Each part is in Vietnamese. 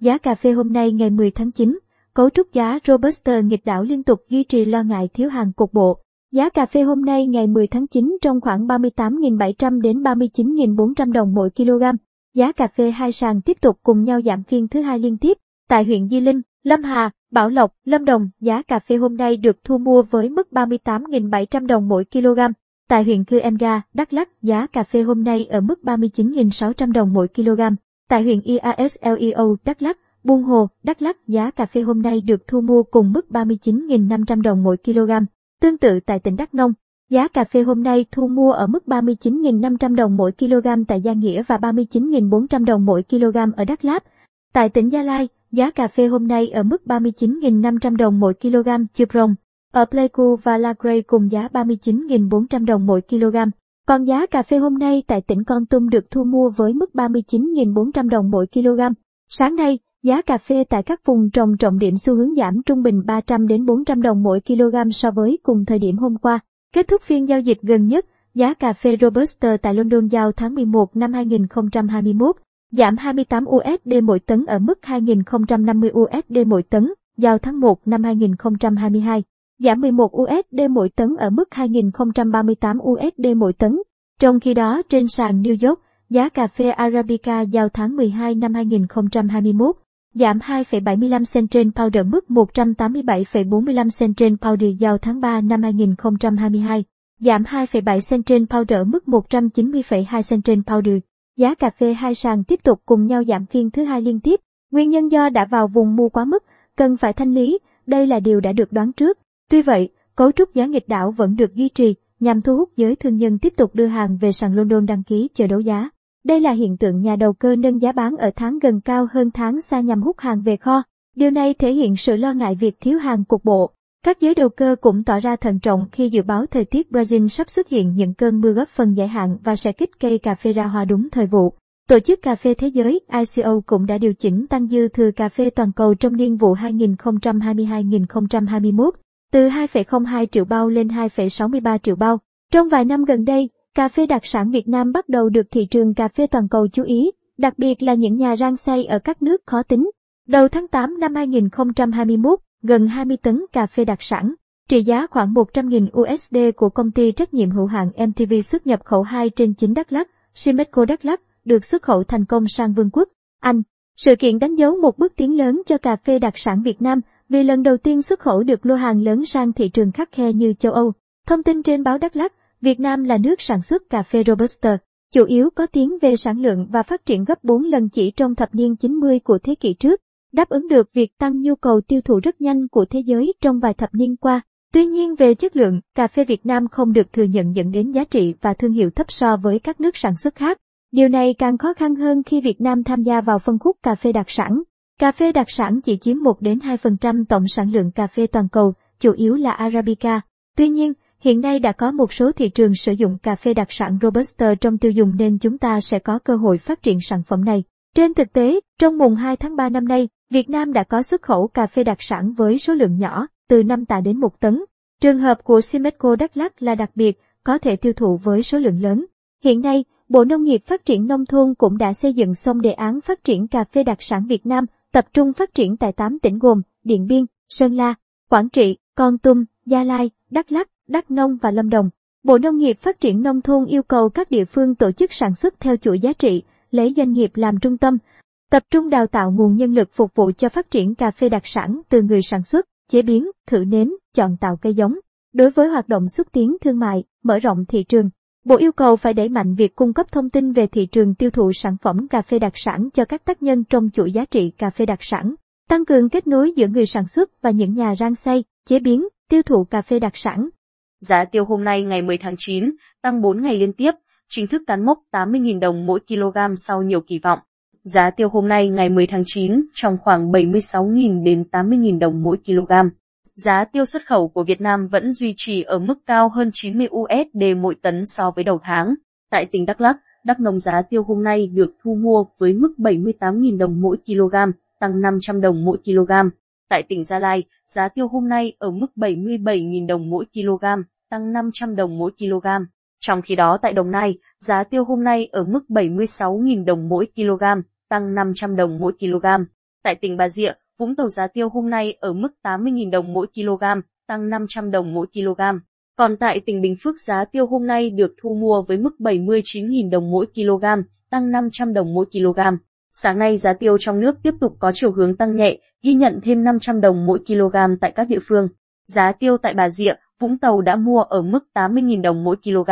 Giá cà phê hôm nay ngày 10 tháng 9, cấu trúc giá Robusta nghịch đảo liên tục duy trì lo ngại thiếu hàng cục bộ. Giá cà phê hôm nay ngày 10 tháng 9 trong khoảng 38.700 đến 39.400 đồng mỗi kg. Giá cà phê hai sàn tiếp tục cùng nhau giảm phiên thứ hai liên tiếp. Tại huyện Di Linh, Lâm Hà, Bảo Lộc, Lâm Đồng, giá cà phê hôm nay được thu mua với mức 38.700 đồng mỗi kg. Tại huyện Cư Emga, Đắk Lắk, giá cà phê hôm nay ở mức 39.600 đồng mỗi kg. Tại huyện IASLEO, Đắk Lắk, Buôn Hồ, Đắk Lắk, giá cà phê hôm nay được thu mua cùng mức 39.500 đồng mỗi kg. Tương tự tại tỉnh Đắk Nông, giá cà phê hôm nay thu mua ở mức 39.500 đồng mỗi kg tại Gia Nghĩa và 39.400 đồng mỗi kg ở Đắk Lắk. Tại tỉnh Gia Lai, giá cà phê hôm nay ở mức 39.500 đồng mỗi kg chư rồng Ở Pleiku và La Grey cùng giá 39.400 đồng mỗi kg. Còn giá cà phê hôm nay tại tỉnh Con Tum được thu mua với mức 39.400 đồng mỗi kg. Sáng nay, giá cà phê tại các vùng trồng trọng điểm xu hướng giảm trung bình 300 đến 400 đồng mỗi kg so với cùng thời điểm hôm qua. Kết thúc phiên giao dịch gần nhất, giá cà phê Robusta tại London giao tháng 11 năm 2021 giảm 28 USD mỗi tấn ở mức 2.050 USD mỗi tấn, giao tháng 1 năm 2022, giảm 11 USD mỗi tấn ở mức 2.038 USD mỗi tấn. Trong khi đó trên sàn New York, giá cà phê Arabica giao tháng 12 năm 2021, giảm 2,75 cent trên pound ở mức 187,45 cent trên pound giao tháng 3 năm 2022, giảm 2,7 cent trên pound ở mức 190,2 cent trên pound. Giá cà phê hai sàn tiếp tục cùng nhau giảm phiên thứ hai liên tiếp. Nguyên nhân do đã vào vùng mua quá mức, cần phải thanh lý, đây là điều đã được đoán trước. Tuy vậy, cấu trúc giá nghịch đảo vẫn được duy trì, nhằm thu hút giới thương nhân tiếp tục đưa hàng về sàn London đăng ký chờ đấu giá. Đây là hiện tượng nhà đầu cơ nâng giá bán ở tháng gần cao hơn tháng xa nhằm hút hàng về kho. Điều này thể hiện sự lo ngại việc thiếu hàng cục bộ. Các giới đầu cơ cũng tỏ ra thận trọng khi dự báo thời tiết Brazil sắp xuất hiện những cơn mưa góp phần giải hạn và sẽ kích cây cà phê ra hoa đúng thời vụ. Tổ chức Cà phê Thế giới ICO cũng đã điều chỉnh tăng dư thừa cà phê toàn cầu trong niên vụ 2022-2021 từ 2,02 triệu bao lên 2,63 triệu bao. Trong vài năm gần đây, cà phê đặc sản Việt Nam bắt đầu được thị trường cà phê toàn cầu chú ý, đặc biệt là những nhà rang xay ở các nước khó tính. Đầu tháng 8 năm 2021, gần 20 tấn cà phê đặc sản, trị giá khoảng 100.000 USD của công ty trách nhiệm hữu hạn MTV xuất nhập khẩu 2 trên 9 Đắk Lắk, Simeco Đắk Lắk, được xuất khẩu thành công sang Vương quốc, Anh. Sự kiện đánh dấu một bước tiến lớn cho cà phê đặc sản Việt Nam vì lần đầu tiên xuất khẩu được lô hàng lớn sang thị trường khắc khe như châu Âu. Thông tin trên báo Đắk Lắk, Việt Nam là nước sản xuất cà phê Robusta, chủ yếu có tiếng về sản lượng và phát triển gấp 4 lần chỉ trong thập niên 90 của thế kỷ trước, đáp ứng được việc tăng nhu cầu tiêu thụ rất nhanh của thế giới trong vài thập niên qua. Tuy nhiên về chất lượng, cà phê Việt Nam không được thừa nhận dẫn đến giá trị và thương hiệu thấp so với các nước sản xuất khác. Điều này càng khó khăn hơn khi Việt Nam tham gia vào phân khúc cà phê đặc sản. Cà phê đặc sản chỉ chiếm 1 đến 2% tổng sản lượng cà phê toàn cầu, chủ yếu là Arabica. Tuy nhiên, hiện nay đã có một số thị trường sử dụng cà phê đặc sản Robusta trong tiêu dùng nên chúng ta sẽ có cơ hội phát triển sản phẩm này. Trên thực tế, trong mùng 2 tháng 3 năm nay, Việt Nam đã có xuất khẩu cà phê đặc sản với số lượng nhỏ, từ 5 tạ đến 1 tấn. Trường hợp của Simeco Đắk Lắk là đặc biệt, có thể tiêu thụ với số lượng lớn. Hiện nay, Bộ Nông nghiệp Phát triển Nông thôn cũng đã xây dựng xong đề án phát triển cà phê đặc sản Việt Nam, tập trung phát triển tại 8 tỉnh gồm Điện Biên, Sơn La, Quảng Trị, Con Tum, Gia Lai, Đắk Lắk, Đắk Nông và Lâm Đồng. Bộ Nông nghiệp Phát triển Nông thôn yêu cầu các địa phương tổ chức sản xuất theo chuỗi giá trị, lấy doanh nghiệp làm trung tâm, tập trung đào tạo nguồn nhân lực phục vụ cho phát triển cà phê đặc sản từ người sản xuất, chế biến, thử nếm, chọn tạo cây giống. Đối với hoạt động xúc tiến thương mại, mở rộng thị trường, Bộ yêu cầu phải đẩy mạnh việc cung cấp thông tin về thị trường tiêu thụ sản phẩm cà phê đặc sản cho các tác nhân trong chuỗi giá trị cà phê đặc sản, tăng cường kết nối giữa người sản xuất và những nhà rang xay, chế biến, tiêu thụ cà phê đặc sản. Giá tiêu hôm nay ngày 10 tháng 9, tăng 4 ngày liên tiếp, chính thức cán mốc 80.000 đồng mỗi kg sau nhiều kỳ vọng. Giá tiêu hôm nay ngày 10 tháng 9 trong khoảng 76.000 đến 80.000 đồng mỗi kg. Giá tiêu xuất khẩu của Việt Nam vẫn duy trì ở mức cao hơn 90 USD mỗi tấn so với đầu tháng. Tại tỉnh Đắk Lắk, Đắk Nông giá tiêu hôm nay được thu mua với mức 78.000 đồng mỗi kg, tăng 500 đồng mỗi kg. Tại tỉnh Gia Lai, giá tiêu hôm nay ở mức 77.000 đồng mỗi kg, tăng 500 đồng mỗi kg. Trong khi đó tại Đồng Nai, giá tiêu hôm nay ở mức 76.000 đồng mỗi kg, tăng 500 đồng mỗi kg. Tại tỉnh Bà Rịa, Vũng Tàu giá tiêu hôm nay ở mức 80.000 đồng mỗi kg, tăng 500 đồng mỗi kg. Còn tại tỉnh Bình Phước giá tiêu hôm nay được thu mua với mức 79.000 đồng mỗi kg, tăng 500 đồng mỗi kg. Sáng nay giá tiêu trong nước tiếp tục có chiều hướng tăng nhẹ, ghi nhận thêm 500 đồng mỗi kg tại các địa phương. Giá tiêu tại Bà Rịa, Vũng Tàu đã mua ở mức 80.000 đồng mỗi kg.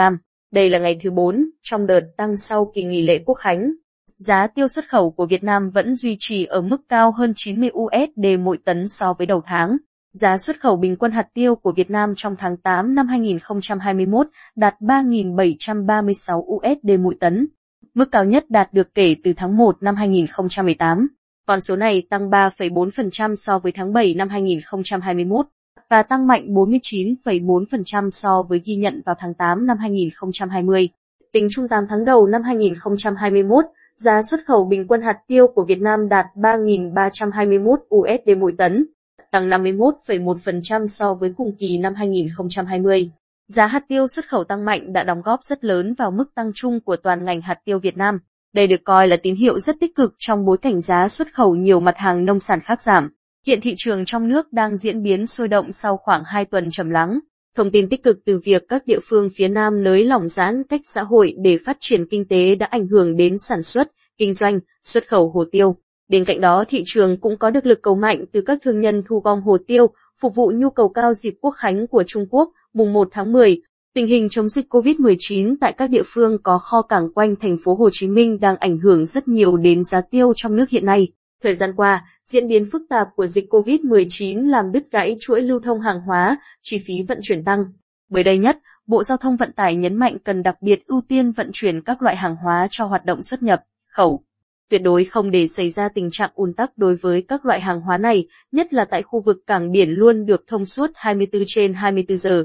Đây là ngày thứ 4 trong đợt tăng sau kỳ nghỉ lễ Quốc khánh. Giá tiêu xuất khẩu của Việt Nam vẫn duy trì ở mức cao hơn 90 USD mỗi tấn so với đầu tháng. Giá xuất khẩu bình quân hạt tiêu của Việt Nam trong tháng 8 năm 2021 đạt 3.736 USD mỗi tấn, mức cao nhất đạt được kể từ tháng 1 năm 2018. Con số này tăng 3,4% so với tháng 7 năm 2021 và tăng mạnh 49,4% so với ghi nhận vào tháng 8 năm 2020. Tính chung 8 tháng đầu năm 2021, giá xuất khẩu bình quân hạt tiêu của Việt Nam đạt 3.321 USD mỗi tấn, tăng 51,1% so với cùng kỳ năm 2020. Giá hạt tiêu xuất khẩu tăng mạnh đã đóng góp rất lớn vào mức tăng chung của toàn ngành hạt tiêu Việt Nam. Đây được coi là tín hiệu rất tích cực trong bối cảnh giá xuất khẩu nhiều mặt hàng nông sản khác giảm. Hiện thị trường trong nước đang diễn biến sôi động sau khoảng 2 tuần trầm lắng. Thông tin tích cực từ việc các địa phương phía Nam nới lỏng giãn cách xã hội để phát triển kinh tế đã ảnh hưởng đến sản xuất, kinh doanh, xuất khẩu hồ tiêu. Bên cạnh đó thị trường cũng có được lực cầu mạnh từ các thương nhân thu gom hồ tiêu, phục vụ nhu cầu cao dịp quốc khánh của Trung Quốc, mùng 1 tháng 10. Tình hình chống dịch COVID-19 tại các địa phương có kho cảng quanh thành phố Hồ Chí Minh đang ảnh hưởng rất nhiều đến giá tiêu trong nước hiện nay. Thời gian qua, diễn biến phức tạp của dịch COVID-19 làm đứt gãy chuỗi lưu thông hàng hóa, chi phí vận chuyển tăng. Mới đây nhất, Bộ Giao thông Vận tải nhấn mạnh cần đặc biệt ưu tiên vận chuyển các loại hàng hóa cho hoạt động xuất nhập, khẩu. Tuyệt đối không để xảy ra tình trạng ùn tắc đối với các loại hàng hóa này, nhất là tại khu vực cảng biển luôn được thông suốt 24 trên 24 giờ.